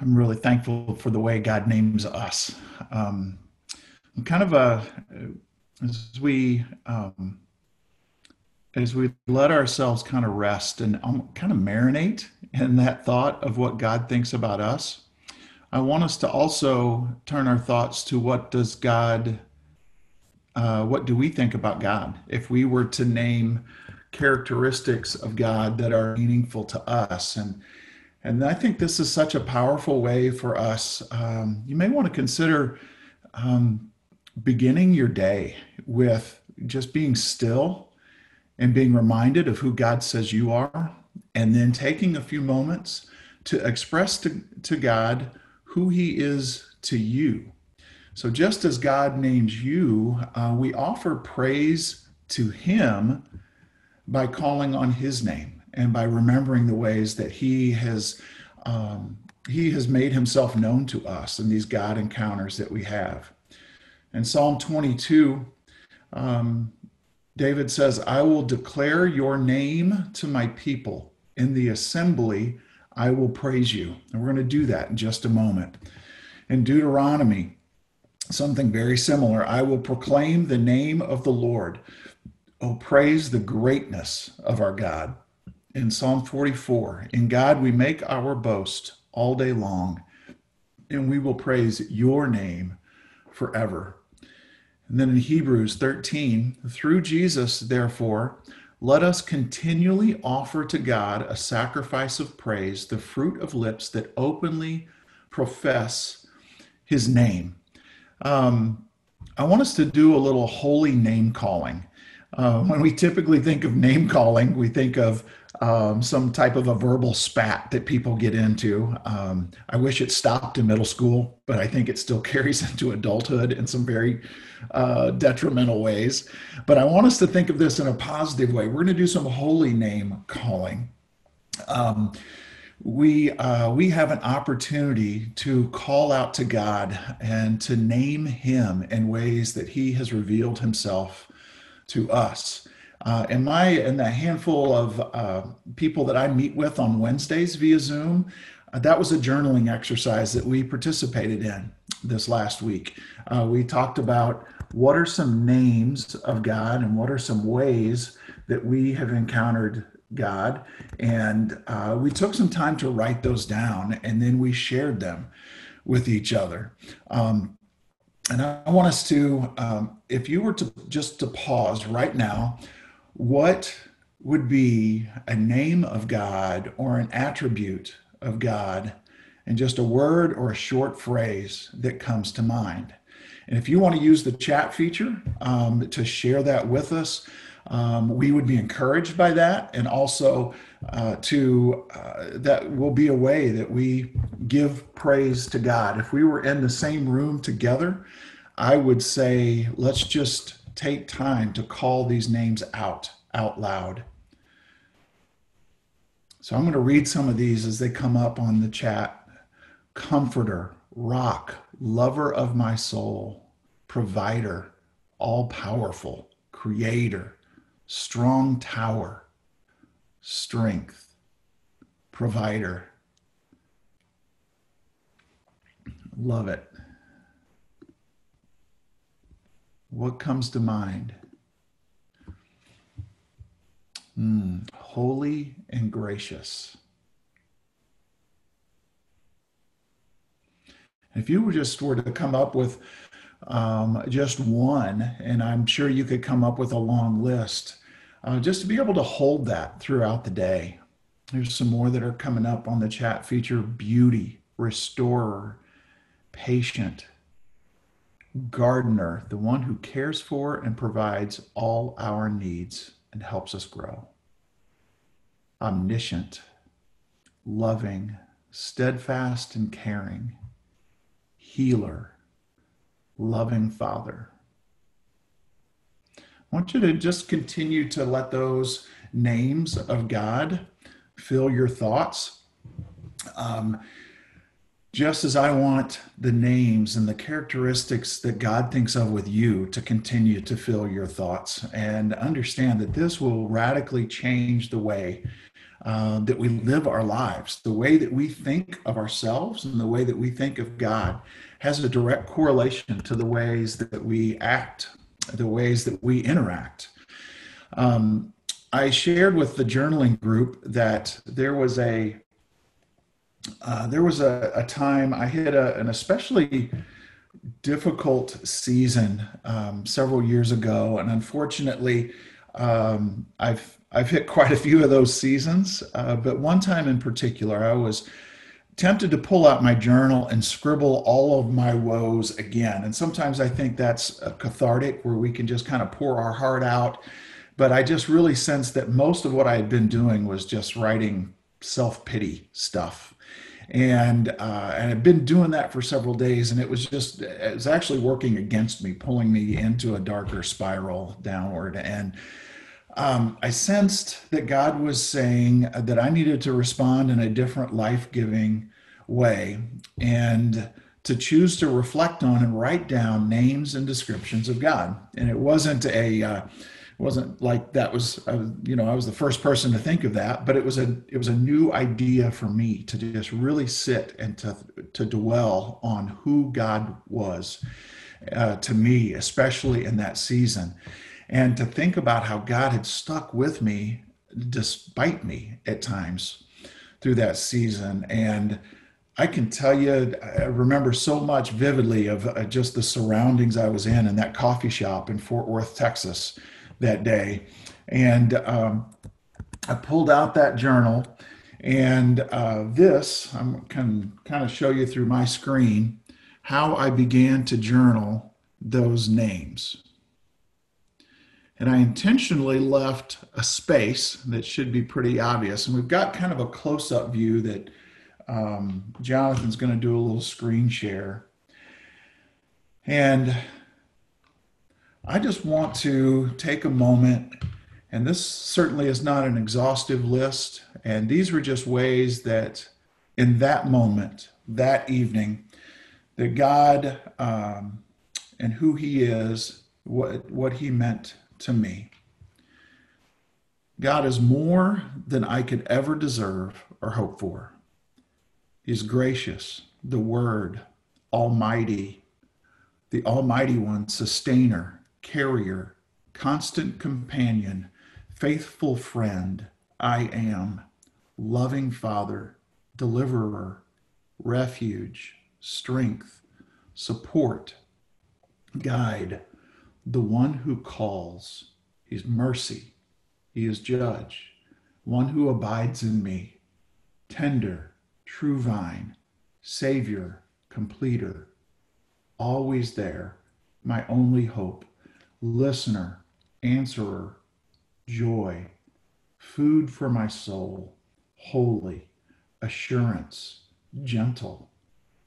I'm really thankful for the way God names us. Um, kind of a as we um, as we let ourselves kind of rest and um, kind of marinate in that thought of what God thinks about us. I want us to also turn our thoughts to what does God, uh, what do we think about God? If we were to name characteristics of God that are meaningful to us, and and I think this is such a powerful way for us. Um, you may want to consider um, beginning your day with just being still and being reminded of who God says you are, and then taking a few moments to express to, to God who He is to you. So, just as God names you, uh, we offer praise to Him by calling on His name and by remembering the ways that He has. Um, he has made himself known to us in these God encounters that we have. In Psalm 22, um, David says, I will declare your name to my people. In the assembly, I will praise you. And we're going to do that in just a moment. In Deuteronomy, something very similar I will proclaim the name of the Lord. Oh, praise the greatness of our God. In Psalm 44, in God we make our boast all day long, and we will praise your name forever. And then in Hebrews 13, through Jesus, therefore, let us continually offer to God a sacrifice of praise, the fruit of lips that openly profess his name. Um, I want us to do a little holy name calling. Uh, when we typically think of name calling, we think of um, some type of a verbal spat that people get into. Um, I wish it stopped in middle school, but I think it still carries into adulthood in some very uh, detrimental ways. But I want us to think of this in a positive way. We're going to do some holy name calling. Um, we uh, we have an opportunity to call out to God and to name Him in ways that He has revealed Himself to us. Uh, and my and the handful of uh, people that I meet with on Wednesdays via Zoom, uh, that was a journaling exercise that we participated in this last week. Uh, we talked about what are some names of God and what are some ways that we have encountered God, and uh, we took some time to write those down, and then we shared them with each other. Um, and I want us to, um, if you were to just to pause right now what would be a name of God or an attribute of God and just a word or a short phrase that comes to mind? And if you want to use the chat feature um, to share that with us, um, we would be encouraged by that. And also, uh, to uh, that will be a way that we give praise to God. If we were in the same room together, I would say, let's just take time to call these names out out loud. So I'm going to read some of these as they come up on the chat. Comforter, rock, lover of my soul, provider, all powerful, creator, strong tower, strength, provider. Love it. What comes to mind? Mm, holy and gracious. If you were just were to come up with um, just one, and I'm sure you could come up with a long list, uh, just to be able to hold that throughout the day. There's some more that are coming up on the chat feature beauty, restorer, patient, gardener, the one who cares for and provides all our needs and helps us grow. Omniscient, loving, steadfast, and caring, healer, loving Father. I want you to just continue to let those names of God fill your thoughts. Um, just as I want the names and the characteristics that God thinks of with you to continue to fill your thoughts and understand that this will radically change the way uh, that we live our lives. The way that we think of ourselves and the way that we think of God has a direct correlation to the ways that we act, the ways that we interact. Um, I shared with the journaling group that there was a uh, there was a, a, time I hit a, an especially difficult season um, several years ago, and unfortunately, um, I've I've hit quite a few of those seasons. Uh, but one time in particular, I was tempted to pull out my journal and scribble all of my woes again. And sometimes I think that's cathartic, where we can just kind of pour our heart out. But I just really sensed that most of what I had been doing was just writing self pity stuff and uh, and I've been doing that for several days, and it was just it was actually working against me, pulling me into a darker spiral downward. And um, I sensed that God was saying that I needed to respond in a different, life-giving way, and to choose to reflect on and write down names and descriptions of God. And it wasn't a uh, it wasn't like that was, you know i was the first person to think of that but it was a it was a new idea for me to just really sit and to to dwell on who god was uh, to me especially in that season. And to think about how god had stuck with me despite me at times through that season. And I can tell you, I remember so much vividly of uh, just the surroundings I was in in that coffee shop in Fort Worth, Texas, that day. And um, I pulled out that journal, and uh, this, I'm of, kind of show you through my screen how I began to journal those names. And I intentionally left a space that should be pretty obvious. And we've got kind of a close up view that um, Jonathan's going to do a little screen share. And I just want to take a moment, and this certainly is not an exhaustive list, and these were just ways that in that moment, that evening, that God um, and who He is, what, what He meant to me. God is more than I could ever deserve or hope for. He's gracious, the Word, Almighty, the Almighty One, Sustainer, carrier, constant companion, faithful friend, I am, loving Father, deliverer, refuge, strength, support, guide, the one who calls. He's mercy. He is judge, one who abides in me, tender, true vine, savior, completer, always there, my only hope listener, answerer, joy, food for my soul, holy, assurance, gentle,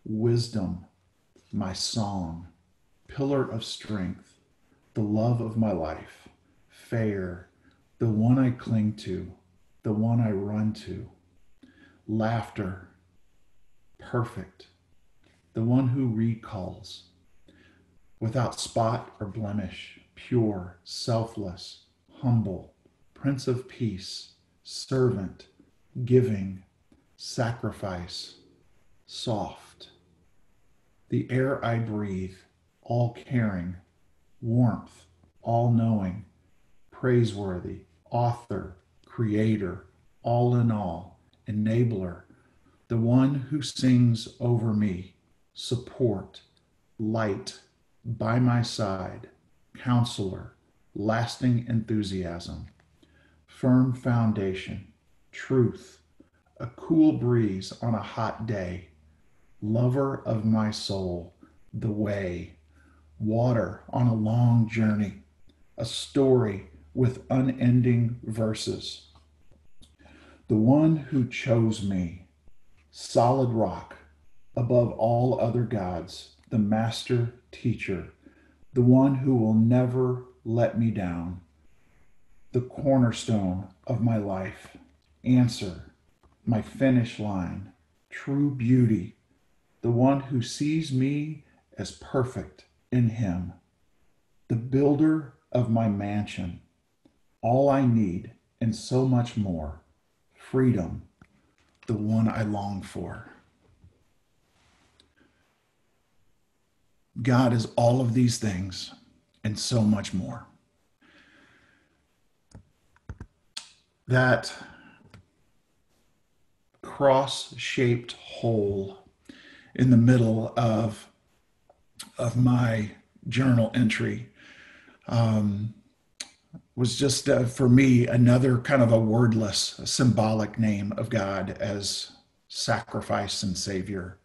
wisdom, my song, pillar of strength, the love of my life, fair, the one I cling to, the one I run to, laughter, perfect, the one who recalls, without spot or blemish pure, selfless, humble, Prince of Peace, servant, giving, sacrifice, soft. The air I breathe, all caring, warmth, all knowing, praiseworthy, author, creator, all in all, enabler, the one who sings over me, support, light, by my side counselor, lasting enthusiasm, firm foundation, truth, a cool breeze on a hot day, lover of my soul, the way, water on a long journey, a story with unending verses. The one who chose me, solid rock above all other gods, the master teacher the one who will never let me down, the cornerstone of my life, answer, my finish line, true beauty, the one who sees me as perfect in him, the builder of my mansion, all I need and so much more, freedom, the one I long for. God is all of these things and so much more. That cross shaped hole in the middle of, of my journal entry um, was just uh, for me another kind of a wordless, symbolic name of God as sacrifice and Savior.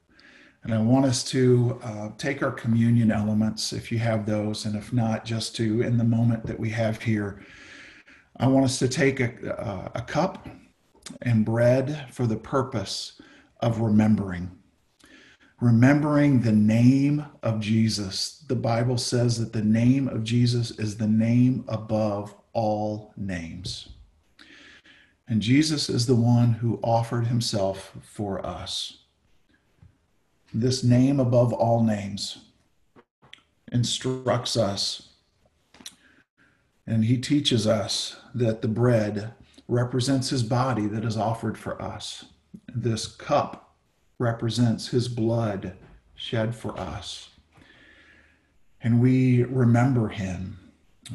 And I want us to uh, take our communion elements, if you have those, and if not, just to, in the moment that we have here, I want us to take a, a cup and bread for the purpose of remembering. Remembering the name of Jesus. The Bible says that the name of Jesus is the name above all names. And Jesus is the one who offered himself for us. This name above all names instructs us and he teaches us that the bread represents his body that is offered for us. This cup represents his blood shed for us. And we remember him.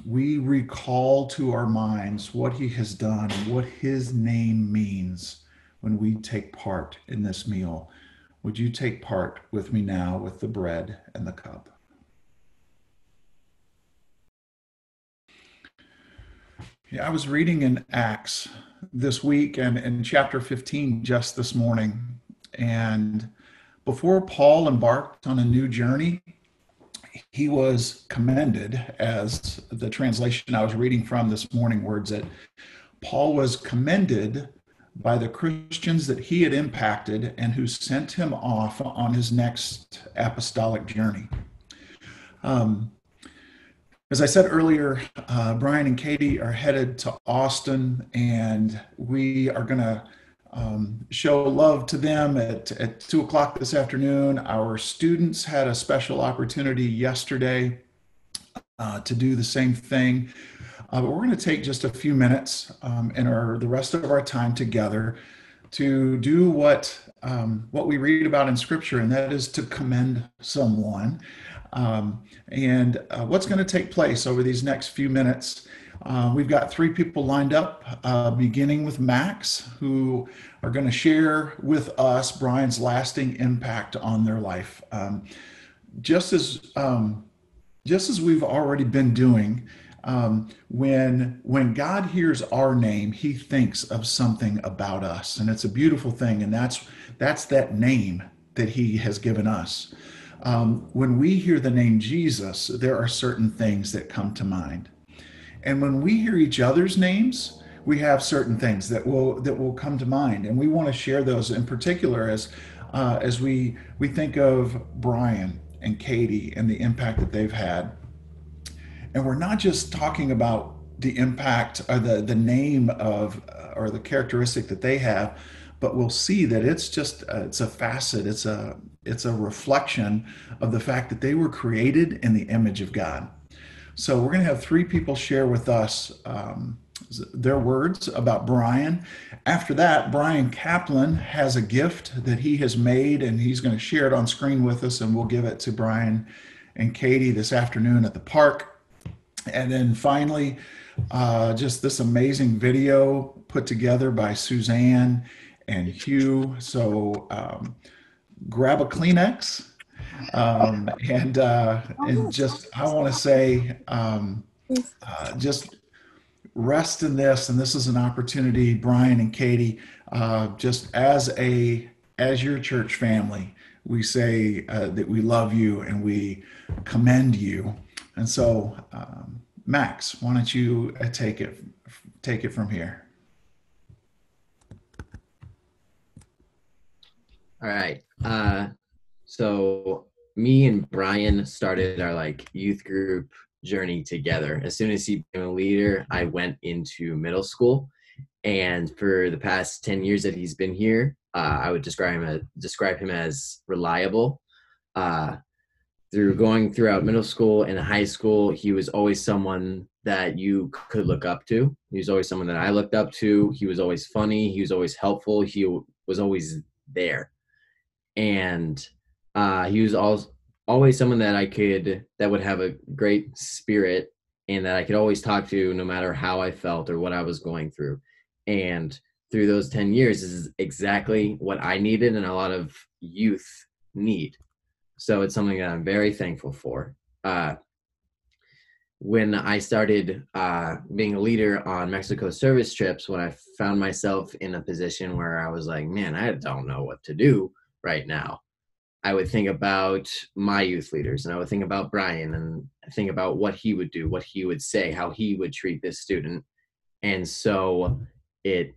We recall to our minds what he has done, what his name means when we take part in this meal. Would you take part with me now with the bread and the cup? Yeah, I was reading in Acts this week and in chapter 15 just this morning. And before Paul embarked on a new journey, he was commended, as the translation I was reading from this morning words it. Paul was commended by the Christians that he had impacted and who sent him off on his next apostolic journey. Um, as I said earlier, uh, Bryan and Katie are headed to Austin, and we are going to um, show love to them at, at two o'clock this afternoon. Our students had a special opportunity yesterday uh, to do the same thing. Uh, but we're going to take just a few minutes um, and our, the rest of our time together to do what um, what we read about in Scripture, and that is to commend someone. Um, and uh, what's going to take place over these next few minutes? Uh, we've got three people lined up, uh, beginning with Max, who are going to share with us Bryan's lasting impact on their life. Um, just as um, just as we've already been doing, um, when when God hears our name, He thinks of something about us, and it's a beautiful thing. And that's that's that name that He has given us. Um, when we hear the name Jesus, there are certain things that come to mind. And when we hear each other's names, we have certain things that will that will come to mind, and we want to share those in particular as uh, as we we think of Bryan and Katie and the impact that they've had. And we're not just talking about the impact or the the name of uh, or the characteristic that they have, but we'll see that it's just uh, it's a facet it's a it's a reflection of the fact that they were created in the image of god. So we're going to have three people share with us um, their words about bryan. After that brian kaplan has a gift that he has made and he's going to share it on screen with us and we'll give it to bryan and katie this afternoon at the park and then finally uh, just this amazing video put together by suzanne and Hugh. So um, grab a Kleenex. Um, and uh, and just I want to say um, uh, just rest in this, and this is an opportunity, Bryan and Katie, uh, just as a as your church family, we say uh, that we love you and we commend you. And so, um, Max, why don't you uh, take it take it from here? All right. Uh, so me and Bryan started our like youth group journey together. As soon as he became a leader, I went into middle school, and for the past ten years that he's been here, uh, I would describe him as describe him as reliable. Uh, through going throughout middle school and high school, he was always someone that you could look up to. He was always someone that I looked up to. He was always funny. He was always helpful. He was always there. And uh, he was always, always someone that I could, that would have a great spirit and that I could always talk to no matter how I felt or what I was going through. And through those 10 years is exactly what I needed and a lot of youth need. So it's something that I'm very thankful for. Uh, when I started uh, being a leader on Mexico service trips, when I found myself in a position where I was like, man, I don't know what to do right now. I would think about my youth leaders and I would think about Bryan and think about what he would do, what he would say, how he would treat this student. And so it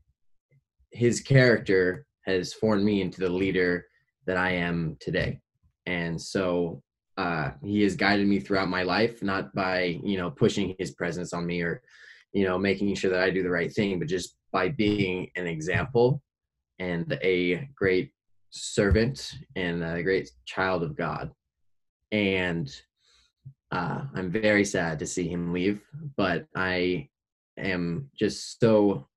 his character has formed me into the leader that I am today. And so uh, he has guided me throughout my life, not by, you know, pushing his presence on me or, you know, making sure that I do the right thing, but just by being an example and a great servant and a great child of God. And uh, I'm very sad to see him leave, but I am just so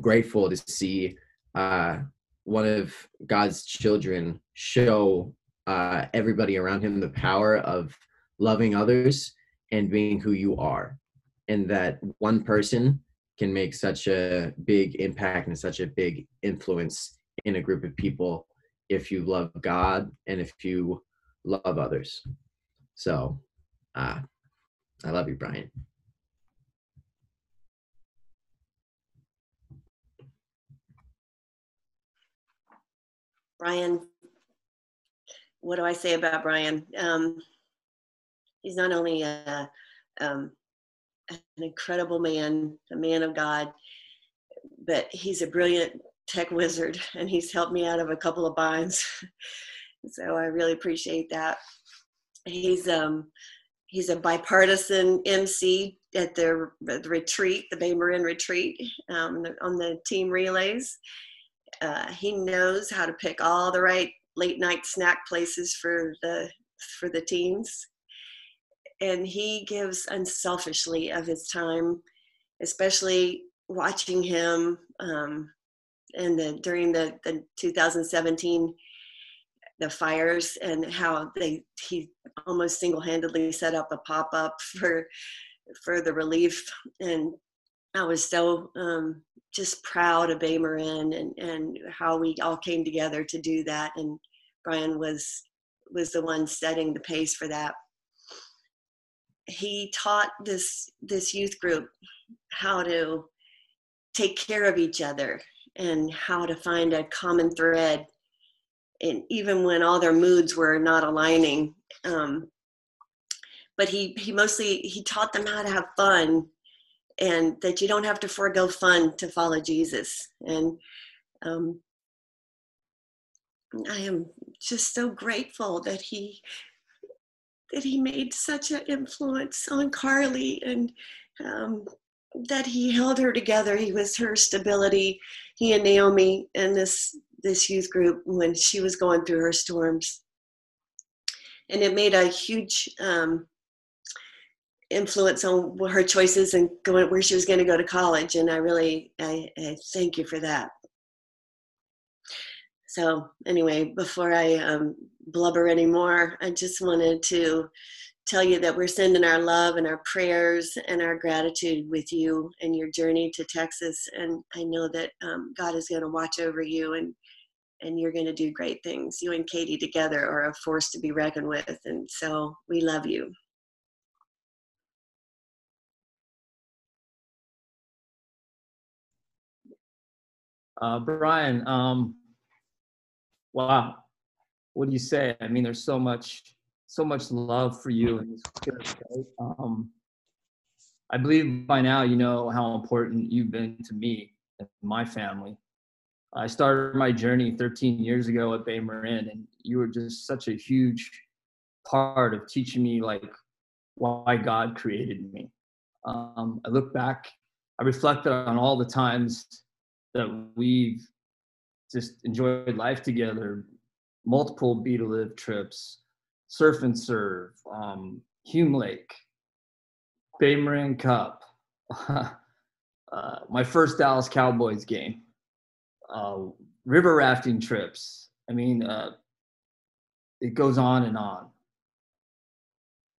grateful to see uh, one of God's children show uh, everybody around him the power of loving others and being who you are. And that one person can make such a big impact and such a big influence in a group of people if you love God and if you love others. So, uh, I love you, Bryan. Bryan, what do I say about Bryan? Um, he's not only a, um, an incredible man, a man of God, but he's a brilliant tech wizard, and he's helped me out of a couple of binds. so I really appreciate that. He's um, he's a bipartisan MC at the, the retreat, the Bay Marin retreat, um, on the team relays uh, he knows how to pick all the right late night snack places for the for the teens. And he gives unselfishly of his time especially watching him um, and the during the, the 2017 the fires and how they he almost single-handedly set up a pop-up for for the relief. And i was so um, just proud of Bay Marin and, and how we all came together to do that. And Bryan was was the one setting the pace for that. He taught this this youth group how to take care of each other and how to find a common thread and even when all their moods were not aligning um, but he he mostly he taught them how to have fun and that you don't have to forego fun to follow Jesus. And um, I am just so grateful that he that he made such an influence on Carly and um, that he held her together. He was her stability. He and Naomi and this this youth group when she was going through her storms, and it made a huge um, influence on her choices and going where she was going to go to college and i really I, I thank you for that. So anyway before i um, blubber anymore i just wanted to tell you that we're sending our love and our prayers and our gratitude with you and your journey to texas and i know that um, god is going to watch over you and and you're going to do great things you and katie together are a force to be reckoned with and so we love you Uh, Bryan, um, wow, what do you say? I mean, there's so much, so much love for you in this church. Right? Um, I believe by now you know how important you've been to me and my family. I started my journey 13 years ago at Bay Marin, and you were just such a huge part of teaching me like why God created me. Um, I look back, I reflected on all the times that we've just enjoyed life together, multiple Be to Live trips, Surf and Serve, um, Hume Lake, Bay Marin Cup, uh, my first Dallas Cowboys game, uh, river rafting trips. I mean, uh, it goes on and on.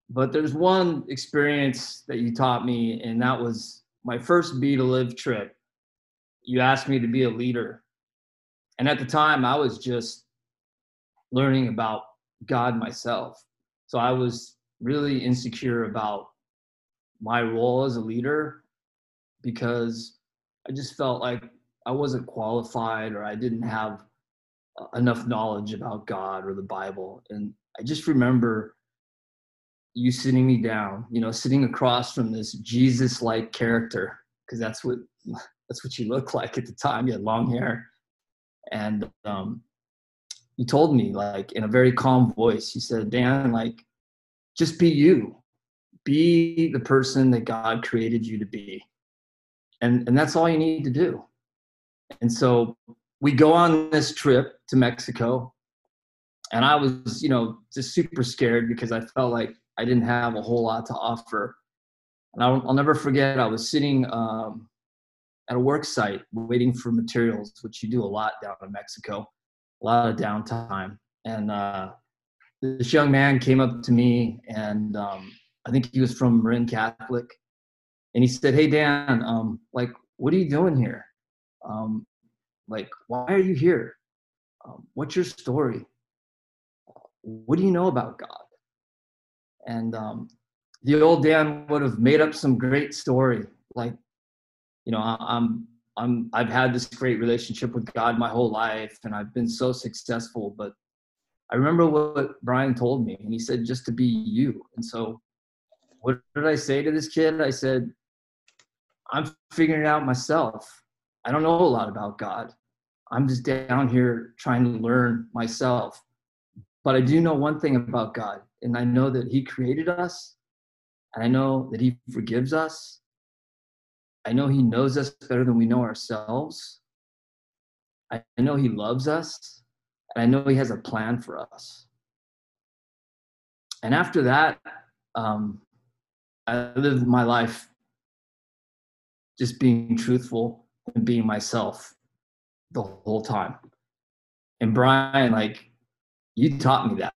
But there's one experience that you taught me, and that was my first Be to Live trip. You asked me to be a leader. And at the time, I was just learning about God myself. So I was really insecure about my role as a leader because I just felt like I wasn't qualified or I didn't have enough knowledge about God or the Bible. And I just remember you sitting me down, you know, sitting across from this Jesus-like character, because that's what that's what you looked like at the time. You had long hair, and um, you told me like in a very calm voice. You said, "Dan, like, just be you, be the person that God created you to be, and and that's all you need to do." And so we go on this trip to Mexico, and I was, you know, just super scared because I felt like I didn't have a whole lot to offer. And I'll, I'll never forget, I was sitting um, at a work site waiting for materials, which you do a lot down in Mexico, a lot of downtime. And uh, this young man came up to me, and um, I think he was from Marin Catholic. And he said, Hey, Dan, um, like, what are you doing here? Um, like, why are you here? Um, what's your story? What do you know about God? and um, the old Dan would have made up some great story, like, you know, I'm I'm I've had this great relationship with God my whole life, and I've been so successful. But I remember what Bryan told me, and he said just to be you. And so, what did I say to this kid? I said, I'm figuring it out myself. I don't know a lot about God. I'm just down here trying to learn myself. But I do know one thing about God and I know that He created us, and I know that He forgives us. I know He knows us better than we know ourselves. I know He loves us, and I know He has a plan for us. And after that, um, I lived my life just being truthful and being myself the whole time. And Bryan, like, you taught me that.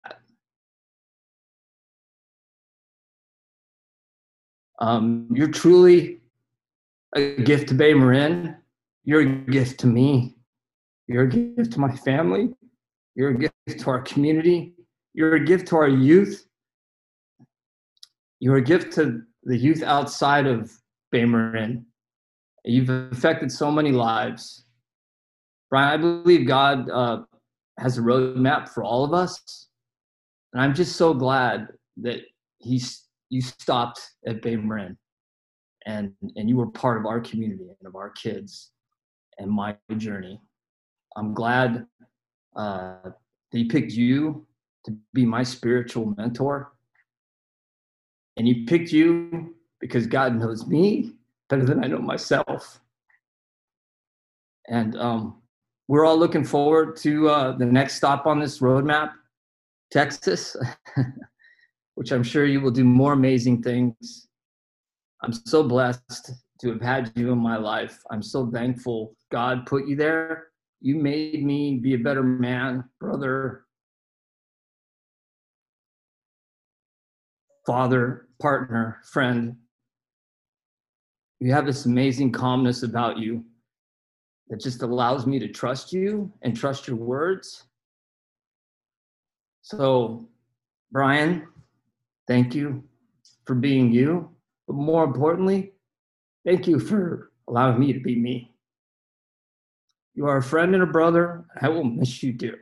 Um, you're truly a gift to Bay Marin. You're a gift to me. You're a gift to my family. You're a gift to our community. You're a gift to our youth. You're a gift to the youth outside of Bay Marin. You've affected so many lives. Bryan, I believe God uh, has a roadmap for all of us. And I'm just so glad that He's you stopped at Bay Marin and and you were part of our community and of our kids and my journey. I'm glad uh, that he picked you to be my spiritual mentor. And he picked you because God knows me better than I know myself. And um, we're all looking forward to uh, the next stop on this roadmap, Texas. which I'm sure you will do more amazing things. I'm so blessed to have had you in my life. I'm so thankful God put you there. You made me be a better man, brother, father, partner, friend. You have this amazing calmness about you that just allows me to trust you and trust your words. So, Bryan, Thank you for being you. But more importantly, thank you for allowing me to be me. You are a friend and a brother. I will miss you dearly.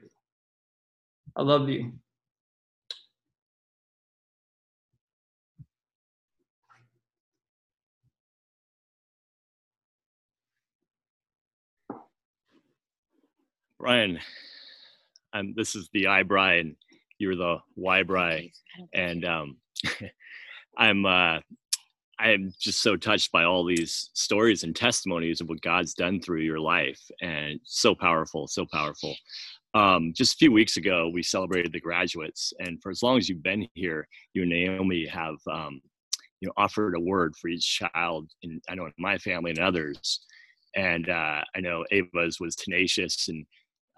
I love you. Bryan, and this is the I Brian you're the why Bry, and um, I'm uh, I'm just so touched by all these stories and testimonies of what God's done through your life, and so powerful, so powerful. um, just a few weeks ago, we celebrated the graduates, and for as long as you've been here, you and Naomi have, um, you know, offered a word for each child. In I know in my family and others, and uh, I know Ava's was tenacious, and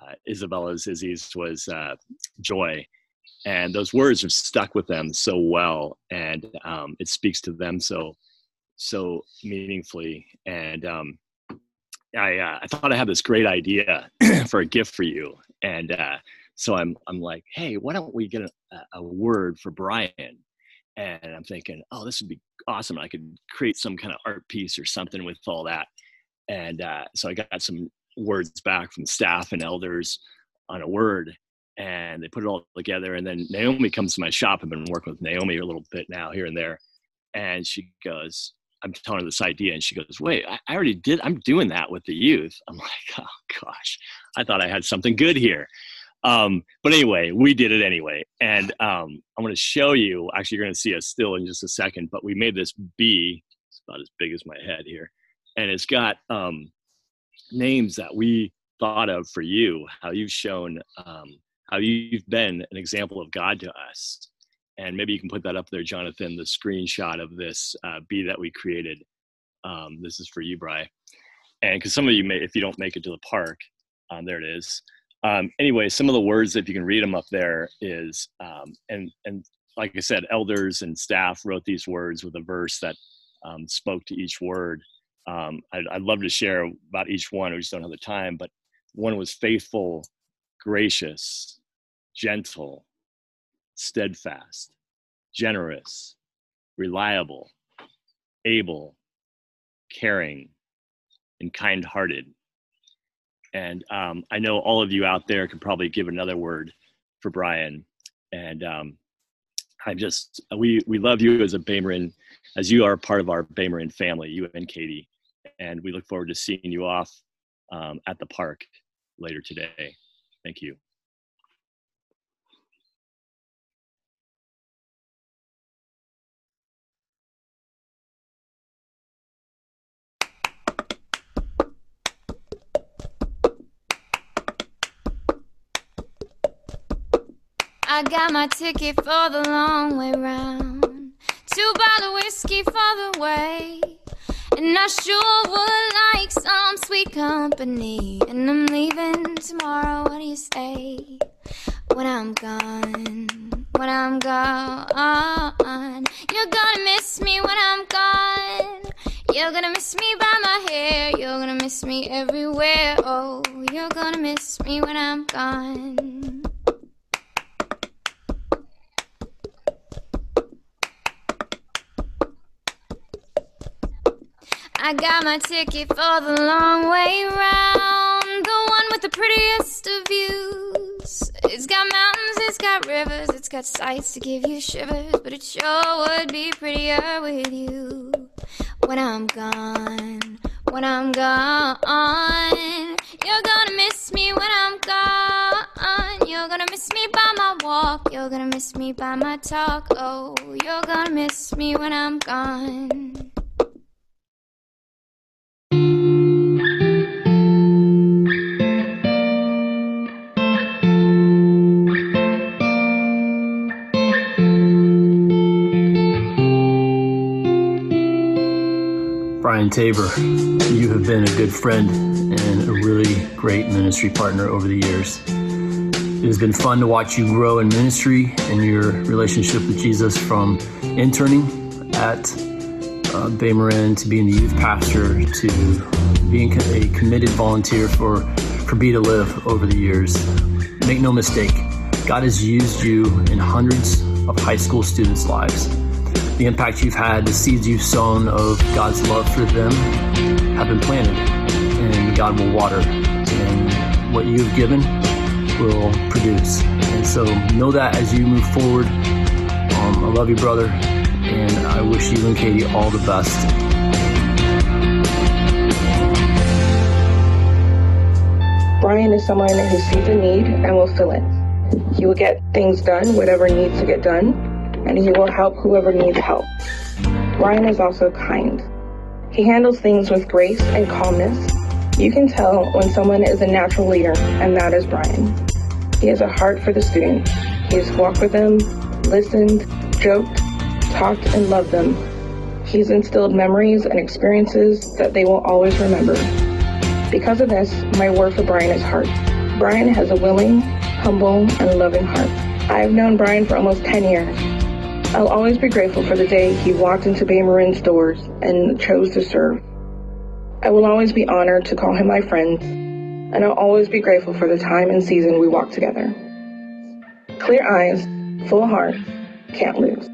uh, Isabella's Izzy's was uh, joy, and those words have stuck with them so well, and um, it speaks to them so so meaningfully, and um, I, uh, I thought I had this great idea for a gift for you, and uh, so I'm I'm like, hey, why don't we get a, a word for Bryan? And I'm thinking, oh, this would be awesome. I could create some kind of art piece or something with all that. And uh, so I got some words back from staff and elders on a word, and they put it all together. And then Naomi comes to my shop. I've been working with Naomi a little bit now, here and there, and she goes, I'm telling her this idea, and she goes, "Wait, I, already did. I'm doing that with the youth." I'm like, "Oh gosh, I thought I had something good here." Um, but anyway, we did it anyway, and um, I'm going to show you. Actually, you're going to see us still in just a second. But we made this bee. It's about as big as my head here, and it's got um, names that we thought of for you. How you've shown, um, how you've been an example of God to us, and maybe you can put that up there, Jonathan, the screenshot of this uh, bee that we created. Um, this is for you, Bry. And because some of you may, if you don't make it to the park, um, there it is. Um, anyway, some of the words, if you can read them up there, is um, and and like I said, elders and staff wrote these words with a verse that um, spoke to each word. Um, I'd, I'd love to share about each one. We just don't have the time, but one was faithful, gracious, gentle, steadfast, generous, reliable, able, caring, and kind hearted. And um, I know all of you out there could probably give another word for Bryan. And um, I'm just, we, we love you as a Baymarin, as you are part of our Baymarin family, you and Katie. And we look forward to seeing you off um, at the park later today. Thank you. I got my ticket for the long way round. Two bottle whiskey for the way. And I sure would like some sweet company. And I'm leaving tomorrow. What do you say? When I'm gone, when I'm gone, you're gonna miss me when I'm gone. You're gonna miss me by my hair. You're gonna miss me everywhere. Oh, you're gonna miss me when I'm gone. I got my ticket for the long way round, the one with the prettiest of views. It's got mountains, it's got rivers, it's got sights to give you shivers, but it sure would be prettier with you. When I'm gone, when I'm gone, you're gonna miss me when I'm gone. You're gonna miss me by my walk, you're gonna miss me by my talk. Oh, you're gonna miss me when I'm gone. Bryan Tabor, you have been a good friend and a really great ministry partner over the years. It has been fun to watch you grow in ministry and your relationship with Jesus from interning at uh, Baymarin to being the youth pastor to being a committed volunteer for, for Be to Live over the years. Make no mistake, God has used you in hundreds of high school students' lives the impact you've had, the seeds you've sown of God's love for them have been planted, and God will water. And what you've given will produce. And so know that as you move forward. Um, I love you, brother, and I wish you and Katie all the best. Bryan is someone who sees a need and will fill it. He will get things done, whatever needs to get done, and he will help whoever needs help. Bryan is also kind. He handles things with grace and calmness. You can tell when someone is a natural leader, and that is Bryan. He has a heart for the students. He has walked with them, listened, joked, talked, and loved them. He's instilled memories and experiences that they will always remember. Because of this, my word for Bryan is heart. Bryan has a willing, humble, and loving heart. I have known Bryan for almost 10 years. I'll always be grateful for the day he walked into Bay Marin's doors and chose to serve. I will always be honored to call him my friend, and I'll always be grateful for the time and season we walked together. Clear eyes, full heart, can't lose.